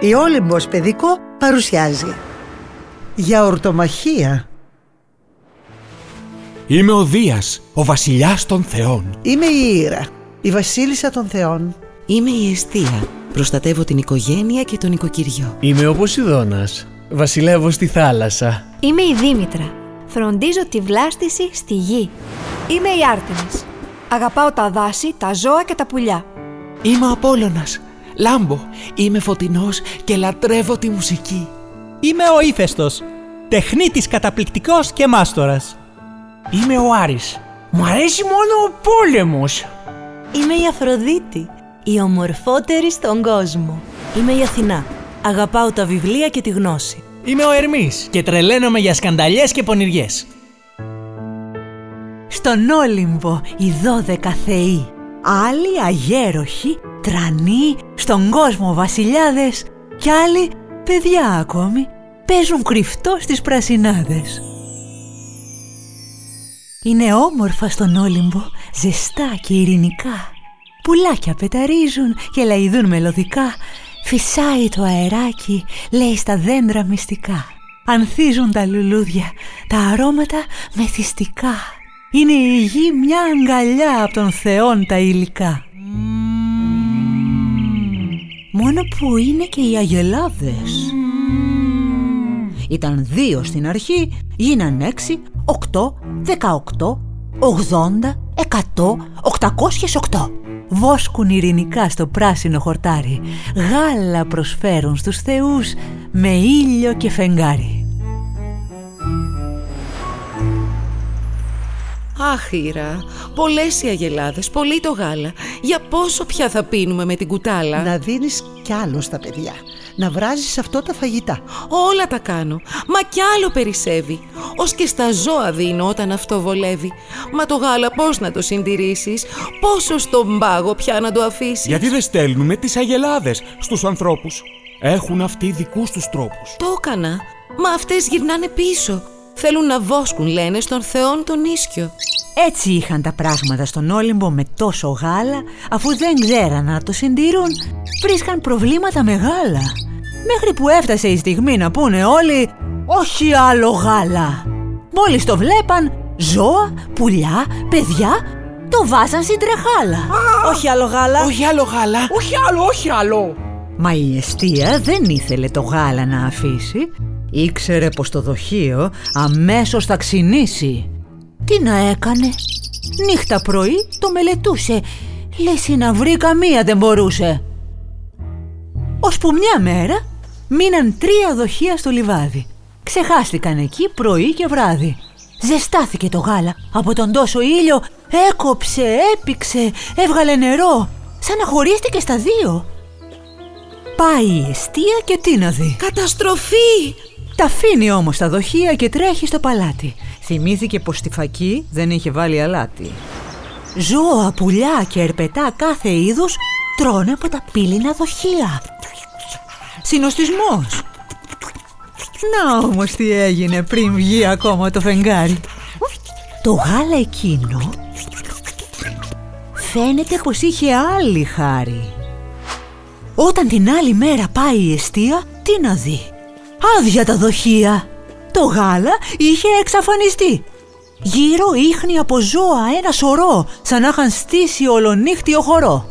Η Όλυμπος Παιδικό παρουσιάζει Γιαουρτομαχία Είμαι ο Δίας, ο βασιλιάς των θεών. Είμαι η Ήρα, η βασίλισσα των θεών Είμαι η Εστία. Προστατεύω την οικογένεια και τον οικοκυριό. Είμαι ο Ποσειδώνας. Βασιλεύω στη θάλασσα. Είμαι η Δήμητρα. Φροντίζω τη βλάστηση στη γη. Είμαι η Άρτεμις. Αγαπάω τα δάση, τα ζώα και τα πουλιά. Είμαι ο Απόλλωνας. Λάμπω, είμαι φωτεινός και λατρεύω τη μουσική. Είμαι ο Ήφαιστος, τεχνίτης καταπληκτικός και μάστορας. Είμαι ο Άρης. Μου αρέσει μόνο ο πόλεμος. Είμαι η Αφροδίτη, η ομορφότερη στον κόσμο. Είμαι η Αθηνά. Αγαπάω τα βιβλία και τη γνώση. Είμαι ο Ερμής και τρελαίνομαι για σκανταλιές και πονηριές. Στον Όλυμπο οι δώδεκα θεοί. Άλλοι αγέροχοι, τρανοί, στον κόσμο βασιλιάδες κι άλλοι παιδιά ακόμη παίζουν κρυφτό στις πρασινάδες. Είναι όμορφα στον Όλυμπο, ζεστά και ειρηνικά. Πουλάκια πεταρίζουν και λαϊδούν μελωδικά. Φυσάει το αεράκι, λέει στα δέντρα μυστικά. Ανθίζουν τα λουλούδια, τα αρώματα μεθυστικά. Είναι η γη μια αγκαλιά από τον θεόν τα υλικά. Μόνο που είναι και οι αγελάδες. Ήταν δύο στην αρχή, γίναν έξι, οκτώ, δεκαοκτώ, ογδόντα, εκατό, οκτακόσιες οκτώ. Βόσκουν ειρηνικά στο πράσινο χορτάρι, γάλα προσφέρουν στους θεούς με ήλιο και φεγγάρι. Αχ, Ήρα, πολλές οι αγελάδες, πολύ το γάλα. Για πόσο πια θα πίνουμε με την κουτάλα; Να δίνεις κι άλλο στα παιδιά Να βράζεις αυτό τα φαγητά Όλα τα κάνω, μα κι άλλο περισσεύει. Ως και στα ζώα δίνω όταν αυτό βολεύει. Μα το γάλα πώς να το συντηρήσεις, πόσο στον πάγο πια να το αφήσεις; Γιατί δεν στέλνουμε τις αγελάδες στους ανθρώπους; Έχουν αυτοί δικούς τους τρόπους. Το έκανα, μα αυτές γυρνάνε πίσω. Θέλουν να βόσκουν, λένε, στον θεόν τον ίσκιο. Έτσι είχαν τα πράγματα στον Όλυμπο με τόσο γάλα, αφού δεν ξέραν να το συντηρούν, βρίσκαν προβλήματα μεγάλα. Μέχρι που έφτασε η στιγμή να πούνε όλοι «Όχι άλλο γάλα». Μόλις το βλέπαν, ζώα, πουλιά, παιδιά, το βάζαν στην τρεχάλα. Όχι άλλο γάλα. Όχι άλλο γάλα. Όχι άλλο, όχι άλλο. Μα η αιστεία δεν ήθελε το γάλα να αφήσει. Ήξερε πως το δοχείο αμέσως θα ξυνήσει. Τι να έκανε; Νύχτα πρωί το μελετούσε. Λες να βρει καμία δεν μπορούσε. Ως που μια μέρα μείναν τρία δοχεία στο λιβάδι. Ξεχάστηκαν εκεί πρωί και βράδυ. Ζεστάθηκε το γάλα. Από τον τόσο ήλιο έκοψε, έπηξε, έβγαλε νερό. Σαν να χωρίστηκε στα δύο. Πάει η αιστεία και τι να δει. Καταστροφή! Τα αφήνει όμως τα δοχεία και τρέχει στο παλάτι. Θυμήθηκε πως στη φακή δεν είχε βάλει αλάτι. Ζώα, πουλιά και ερπετά κάθε είδους τρώνε από τα πύληνα δοχεία. Συνοστισμός. Να όμως τι έγινε πριν βγει ακόμα το φεγγάρι. Το γάλα εκείνο φαίνεται πως είχε άλλη χάρη. Όταν την άλλη μέρα πάει η αιστεία, τι να δει. Άδεια τα δοχεία. Το γάλα είχε εξαφανιστεί. Γύρω ίχνη από ζώα ένα σωρό, σαν να είχαν στήσει ολονύχτιο χορό.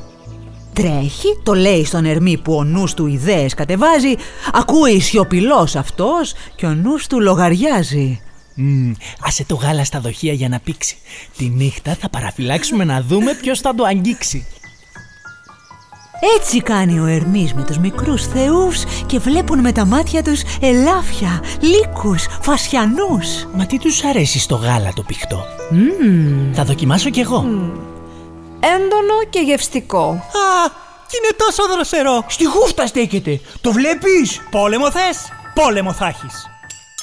Τρέχει, το λέει στον Ερμή που ο νους του ιδέες κατεβάζει, ακούει σιωπηλός αυτός και ο νους του λογαριάζει. Μμ, άσε το γάλα στα δοχεία για να πήξει. Τη νύχτα θα παραφυλάξουμε να δούμε ποιος θα το αγγίξει. Έτσι κάνει ο Ερμής με τους μικρούς θεούς και βλέπουν με τα μάτια τους ελάφια, λύκους, φασιανούς. Μα τι τους αρέσει στο γάλα το πηχτό; Μμμ. Θα δοκιμάσω κι εγώ. Έντονο και γευστικό. Α, κι είναι τόσο δροσερό. Στη χούφτα στέκεται. Το βλέπεις; Πόλεμο θες, πόλεμο θα έχεις.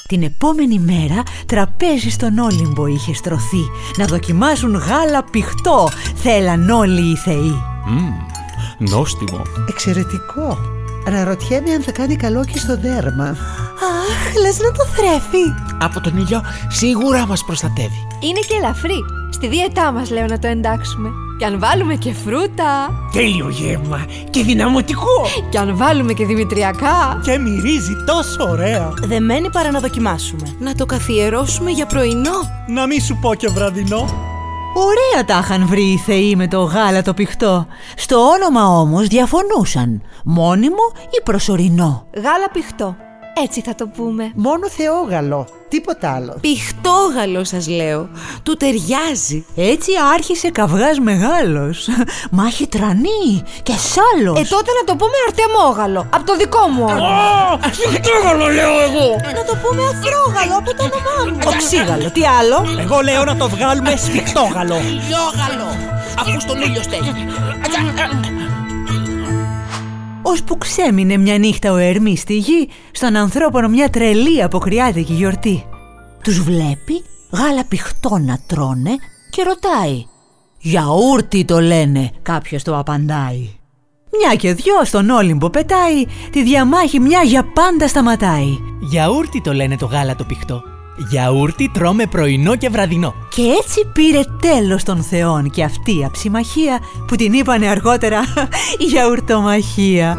Την επόμενη μέρα τραπέζι στον Όλυμπο είχε στρωθεί να δοκιμάσουν γάλα πηχτό. Θέλαν όλοι οι θεοί. Μμμ, νόστιμο. Εξαιρετικό Αναρωτιέμαι αν θα κάνει καλό και στο δέρμα Αχ, λες να το θρέφει. Από τον ήλιο σίγουρα μας προστατεύει. Είναι και ελαφρύ. Στη δίαιτά μας λέω να το εντάξουμε. Κι αν βάλουμε και φρούτα. Τέλειο γεύμα και δυναμωτικό. Κι αν βάλουμε και δημητριακά. Και μυρίζει τόσο ωραία. Δεν μένει παρά να δοκιμάσουμε. Να το καθιερώσουμε για πρωινό. Να μην σου πω και βραδινό. Ωραία τα είχαν βρει οι θεοί με το γάλα το πηχτό. Στο όνομα όμως διαφωνούσαν. Μόνιμο ή προσωρινό. Γάλα πηχτό. Έτσι θα το πούμε. Μόνο θεόγαλο, τίποτα άλλο. Πιχτόγαλο σας λέω. Του ταιριάζει. Έτσι άρχισε καυγάς μεγάλος. Μάχη τρανή και σάλος. Ε, τότε να το πούμε αρτεμόγαλο. Από το δικό μου όνομα. Πιχτόγαλο λέω εγώ. Να το πούμε αφρόγαλο από το όνομά μου. Οξύγαλο, τι άλλο; Εγώ λέω να το βγάλουμε σφιχτόγαλο. Λιόγαλο. Αφού στον ήλιο στέκει. Ως που ξέμεινε μια νύχτα ο Ερμής στη γη, στον ανθρώπινο μια τρελή αποκριάτικη γιορτή. Τους βλέπει γάλα πηχτό να τρώνε και ρωτάει. «Γιαούρτι το λένε», κάποιος το απαντάει. Μια και δυο στον Όλυμπο πετάει, τη διαμάχη μια για πάντα σταματάει. Γιαούρτι το λένε το γάλα το πηχτό. Γιαούρτι τρώμε πρωινό και βραδινό. Και έτσι πήρε τέλος των θεών και αυτή η αψιμαχία που την είπανε αργότερα γιαουρτομαχία.